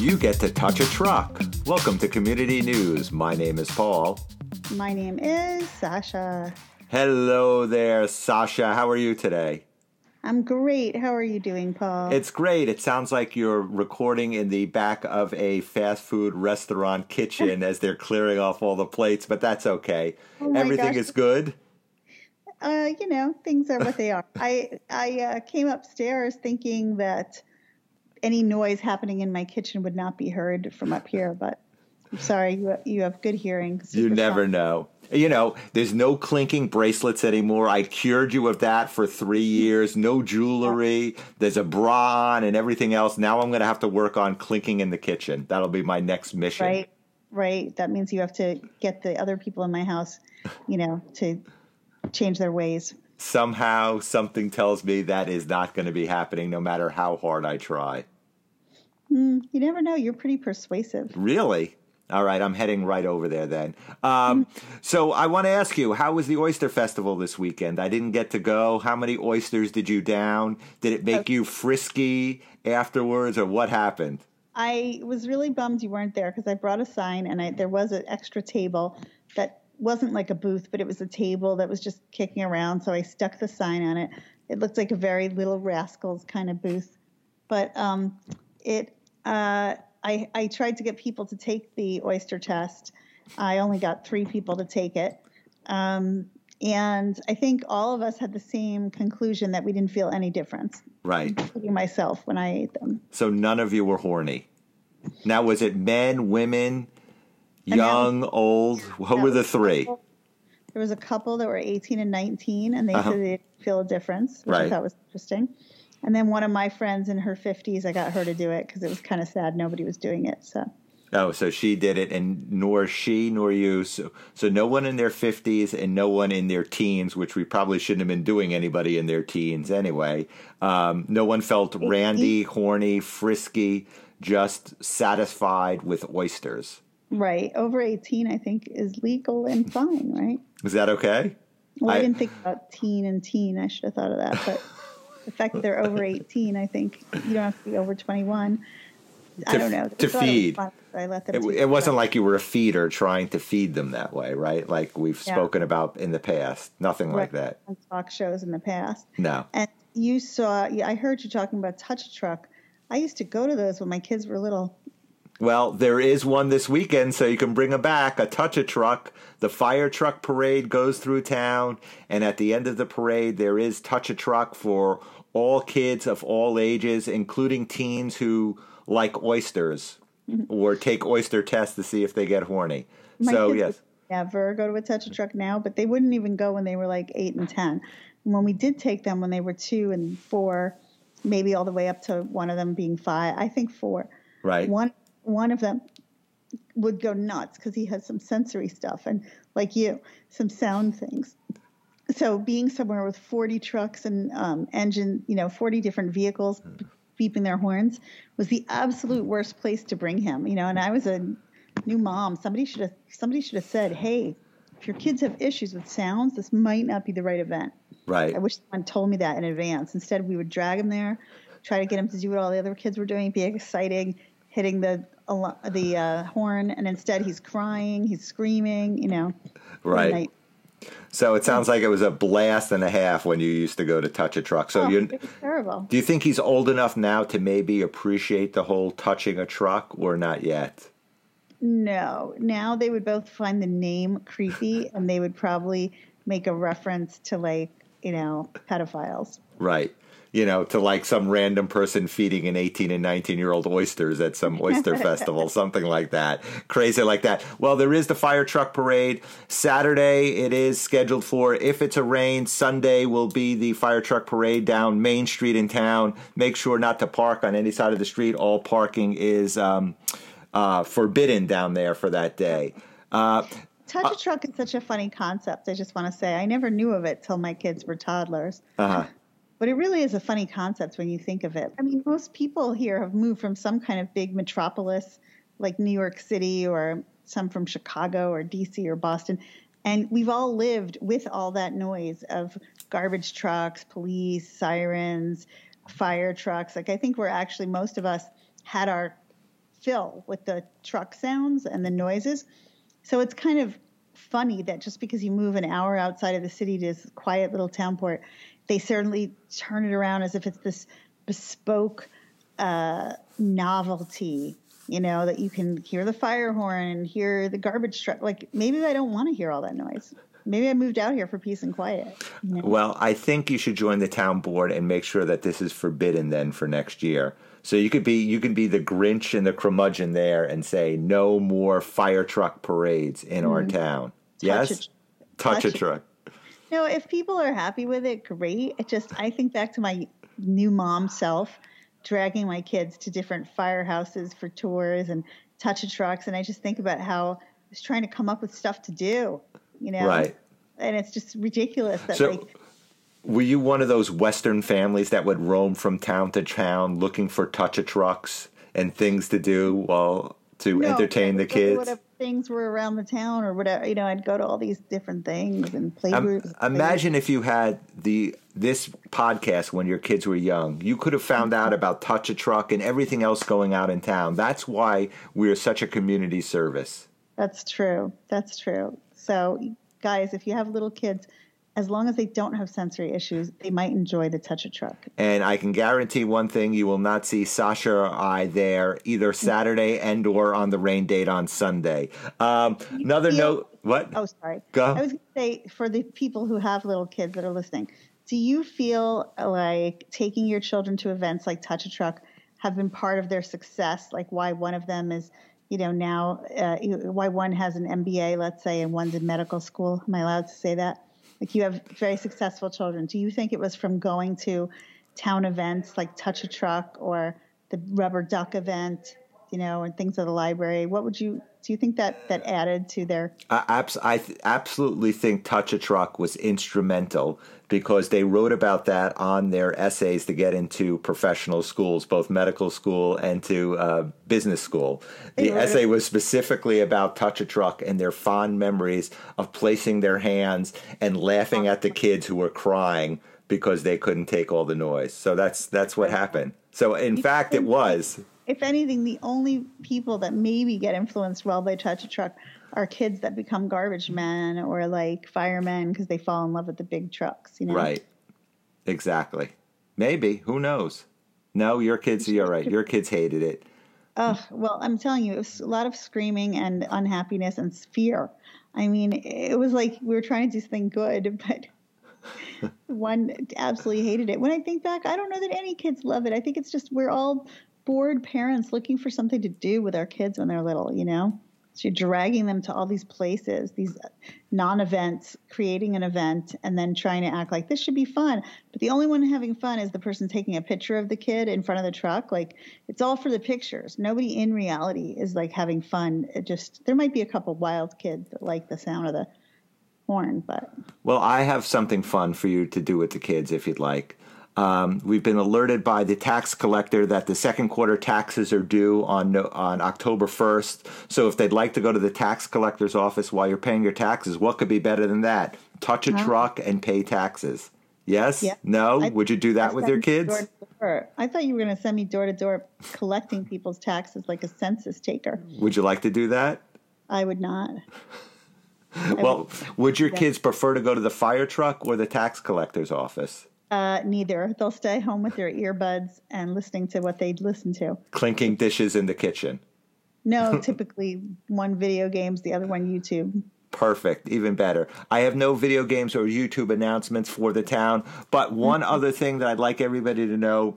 you get to touch a truck. Welcome to Community News. My name is Paul. My name is Sasha. Hello there, Sasha. How are you today? I'm great. How are you doing, Paul? It's great. It sounds like you're recording in the back of a fast food restaurant kitchen as they're clearing off all the plates, but that's okay. Oh Everything gosh. is good. uh, you know, things are what they are. I I uh, came upstairs thinking that any noise happening in my kitchen would not be heard from up here, but I'm sorry, you you have good hearing. You never sound. know. You know, there's no clinking bracelets anymore. I cured you of that for three years. No jewelry. There's a bra on and everything else. Now I'm going to have to work on clinking in the kitchen. That'll be my next mission. Right, right. That means you have to get the other people in my house, you know, to change their ways. Somehow, something tells me that is not going to be happening no matter how hard I try. Hmm, you never know. You're pretty persuasive. Really? All right, I'm heading right over there then. Um, so I want to ask you, how was the Oyster Festival this weekend? I didn't get to go. How many oysters did you down? Did it make you frisky afterwards, or what happened? I was really bummed you weren't there because I brought a sign and I, there was an extra table that wasn't like a booth, but it was a table that was just kicking around. So I stuck the sign on it. It looked like a very little rascals kind of booth, but um, it. Uh, I, I tried to get people to take the oyster test. I only got three people to take it. Um, and I think all of us had the same conclusion that we didn't feel any difference, Right. including myself when I ate them. So none of you were horny. Now, was it men, women, Young, old? Who were the three? There was a couple that were 18 and 19, and they Uh-huh. said they didn't feel a difference, which I Right. thought was interesting. And then one of my friends in her 50s, I got her to do it because it was kind of sad nobody was doing it. So Oh, so she did it, and nor she nor you. So, so no one in their fifties and no one in their teens, which we probably shouldn't have been doing anybody in their teens anyway. Um, no one felt randy, horny, frisky, just satisfied with oysters. Right over 18, I think is legal and fine, right? Is that okay? Well, I, I- didn't think about teen and teen. I should have thought of that, but the fact that they're over 18, I think you don't have to be over 21. I To- don't know. to I thought it was feed. I let them It, it wasn't like you were a feeder trying to feed them that way, right? Like we've Yeah. spoken about in the past. Nothing like that. on talk shows in the past. No. And you saw, I heard you talking about Touch Truck. I used to go to those when my kids were little. Well, there is one this weekend, so you can bring them back. A touch a truck. The fire truck parade goes through town, and at the end of the parade, there is touch a truck for all kids of all ages, including teens who like oysters mm-hmm. or take oyster tests to see if they get horny. My so yes, never go to a Touch a Truck now, but they wouldn't even go when they were like eight and 10. And when we did take them when they were two and four, maybe all the way up to one of them being five, I think four. right. One one of them would go nuts because he has some sensory stuff and like you, some sound things. So being somewhere with 40 trucks and um, engine, you know, 40 different vehicles beeping their horns was the absolute worst place to bring him. You know, and I was a new mom. Somebody should have somebody should have said, "Hey, if your kids have issues with sounds, this might not be the right event." right. I wish someone told me that in advance. Instead, we would drag him there, try to get him to do what all the other kids were doing, be exciting, hitting the the uh, horn, and instead he's crying, he's screaming, you know. Right. Night. So it sounds like it was a blast and a half when you used to go to touch a truck. So Oh, you terrible. do you think he's old enough now to maybe appreciate the whole touching a truck or not yet? No, now they would both find the name creepy, and they would probably make a reference to like you know pedophiles. Right. You know, to like some random person feeding an 18 and 19 year old oysters at some oyster festival, something like that. Crazy like that. Well, there is the fire truck parade. Saturday, it is scheduled for, if it's a rain, Sunday will be the fire truck parade down Main Street in town. Make sure not to park on any side of the street. All parking is um, uh, forbidden down there for that day. Uh, Touch a truck is such a funny concept. I just want to say I never knew of it till my kids were toddlers. uh-huh. But it really is a funny concept when you think of it. I mean, most people here have moved from some kind of big metropolis like New York City or some from Chicago or DC or Boston. And we've all lived with all that noise of garbage trucks, police, sirens, fire trucks. Like, I think we're actually, most of us had our fill with the truck sounds and the noises. So it's kind of funny that just because you move an hour outside of the city to this quiet little town port, they certainly turn it around as if it's this bespoke uh, novelty. You know that you can hear the fire horn and hear the garbage truck. Like maybe I don't want to hear all that noise. Maybe I moved out here for peace and quiet. you know? Well, I think you should join the town board and make sure that this is forbidden then for next year. So you could be you could be the Grinch and the curmudgeon there and say no more fire truck parades in our town. yes, Mm-hmm. Touch touch, touch a truck. No, if people are happy with it, great. It just I think back to my new mom self, dragging my kids to different firehouses for tours and touch a trucks, and I just think about how I was trying to come up with stuff to do, you know, Right. And it's just ridiculous that So- like Were you one of those Western families that would roam from town to town looking for touch a trucks and things to do while to no, entertain the kids? Things were around the town or whatever, you know, I'd go to all these different things and play Um, groups. imagine if you had the this podcast when your kids were young. You could have found out about Touch a Truck and everything else going out in town. That's why we are such a community service. That's true. That's true. So, guys, if you have little kids, as long as they don't have sensory issues, they might enjoy the touch a truck. And I can guarantee one thing: you will not see Sasha or I there either Saturday and or on the rain date on Sunday. Um, another note. What? Oh, sorry. Go. I was going to say for the people who have little kids that are listening, do you feel like taking your children to events like Touch a Truck have been part of their success? Like why one of them is, you know, now uh, why one has an MBA, let's say, and one's in medical school. Am I allowed to say that? Like you have very successful children. Do you think it was from going to town events like Touch a Truck or the Rubber Duck event, you know, and things at the library? What would you do? You think that that added to their I, abs- I th- absolutely think Touch a Truck was instrumental because they wrote about that on their essays to get into professional schools, both medical school and to uh, business school. The essay it- was specifically about Touch a Truck and their fond memories of placing their hands and laughing at the kids who were crying because they couldn't take all the noise. So that's that's what happened. So in fact, it was. If anything, the only people that maybe get influenced well by Touch a Truck are kids that become garbage men or like firemen because they fall in love with the big trucks. You know, Right. Exactly. Maybe. Who knows? No, your kids, you're right. Your kids hated it. Ugh, well, I'm telling you, it was a lot of screaming and unhappiness and fear. I mean, it was like we were trying to do something good, but one absolutely hated it. When I think back, I don't know that any kids love it. I think it's just we're all bored parents looking for something to do with our kids when they're little, you know? So you're dragging them to all these places, these non events, creating an event, and then trying to act like this should be fun. But the only one having fun is the person taking a picture of the kid in front of the truck. Like it's all for the pictures. Nobody in reality is like having fun. It just, there might be a couple wild kids that like the sound of the horn, but Well, I have something fun for you to do with the kids if you'd like. Um, we've been alerted by the tax collector that the second quarter taxes are due on on October 1st. So if they'd like to go to the tax collector's office while you're paying your taxes, what could be better than that? Touch a truck and pay taxes. Yes? Yeah. No? I- Would you do that with your kids? door to door. I thought you were going to send me door to door collecting people's taxes like a census taker. Would you like to do that? I would not. Well, would your kids prefer to go to the fire truck or the tax collector's office? Uh, neither. They'll stay home with their earbuds and listening to what they'd listen to. Clinking dishes in the kitchen. No, typically one video games, the other one YouTube. Perfect, even better. I have no video games or YouTube announcements for the town, but one other thing that I'd like everybody to know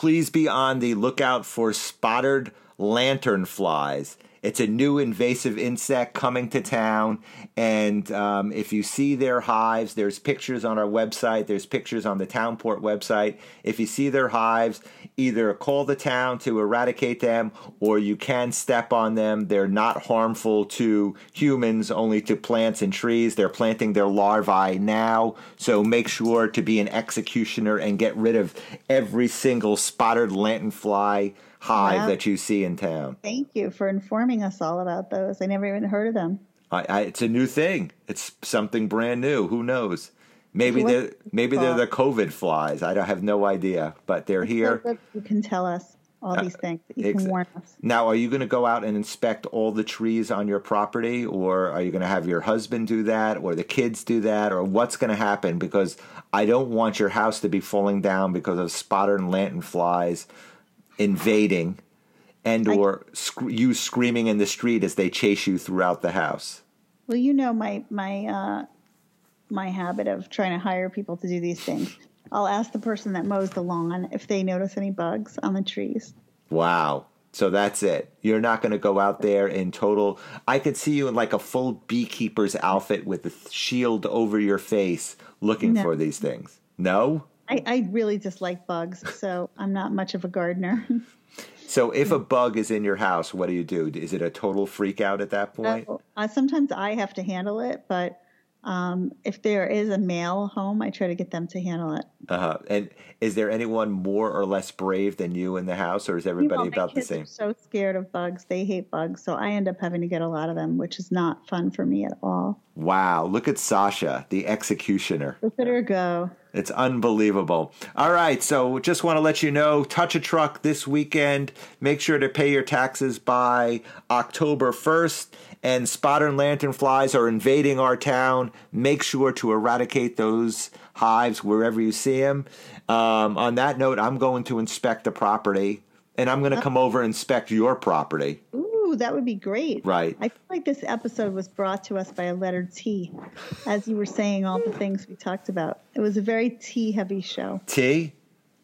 please be on the lookout for spotted lantern flies. It's a new invasive insect coming to town, and um, if you see their hives, there's pictures on our website. There's pictures on the Townport website. If you see their hives, either call the town to eradicate them, or you can step on them. They're not harmful to humans, only to plants and trees. They're planting their larvae now, so make sure to be an executioner and get rid of every single spotted lanternfly hive Wow. that you see in town. Thank you for informing us all about those. I never even heard of them. I, I, it's a new thing. It's something brand new. Who knows? Maybe What- they're maybe they're the COVID flies. I don't have no idea, but they're So here. good You can tell us. all Uh, these things that you can warn us. Now, are you going to go out and inspect all the trees on your property, or are you going to have your husband do that, or the kids do that, or what's going to happen? Because I don't want your house to be falling down because of spotted and lantern flies invading, and or sc- you screaming in the street as they chase you throughout the house. Well, you know my my uh, my habit of trying to hire people to do these things. I'll ask the person that mows the lawn if they notice any bugs on the trees. Wow. So that's it. You're not going to go out there in total. I could see you in like a full beekeeper's outfit with a shield over your face looking No. for these things. No? I, I really dislike bugs, so I'm not much of a gardener. So if a bug is in your house, what do you do? Is it a total freak out at that point? Uh, sometimes I have to handle it, but um, if there is a male home, I try to get them to handle it. Uh-huh. And is there anyone more or less brave than you in the house, or is You everybody know, about the same? So scared of bugs; they hate bugs, so I end up having to get a lot of them, which is not fun for me at all. Wow, look at Sasha, the executioner. Look at her go! It's unbelievable. All right, so just want to let you know touch a truck this weekend. Make sure to pay your taxes by October 1st. And spotter and lantern flies are invading our town. Make sure to eradicate those hives wherever you see them. Um, on that note, I'm going to inspect the property and I'm going to come over and inspect your property. Ooh, that would be great. Right. I feel like this episode was brought to us by a letter T, as you were saying all the things we talked about. It was a very T heavy show. T?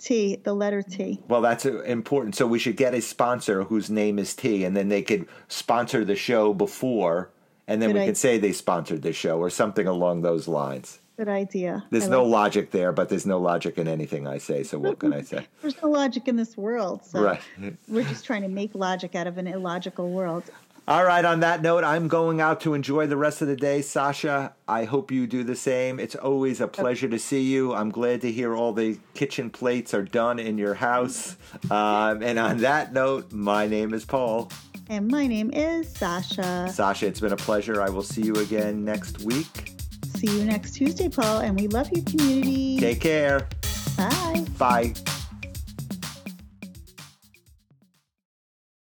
T, the letter T. Well, that's important. So we should get a sponsor whose name is T, and then they could sponsor the show before, and then Good we idea. could say they sponsored the show or something along those lines. Good idea. There's I no like- logic there, but there's no logic in anything I say. So what can I say? There's no logic in this world, so Right. we're just trying to make logic out of an illogical world. All right. On that note, I'm going out to enjoy the rest of the day, Sasha. I hope you do the same. It's always a pleasure to see you. I'm glad to hear all the kitchen plates are done in your house. Um, and on that note, my name is Paul. And my name is Sasha. Sasha, it's been a pleasure. I will see you again next week. See you next Tuesday, Paul, and we love you, community. Take care. Bye. Bye.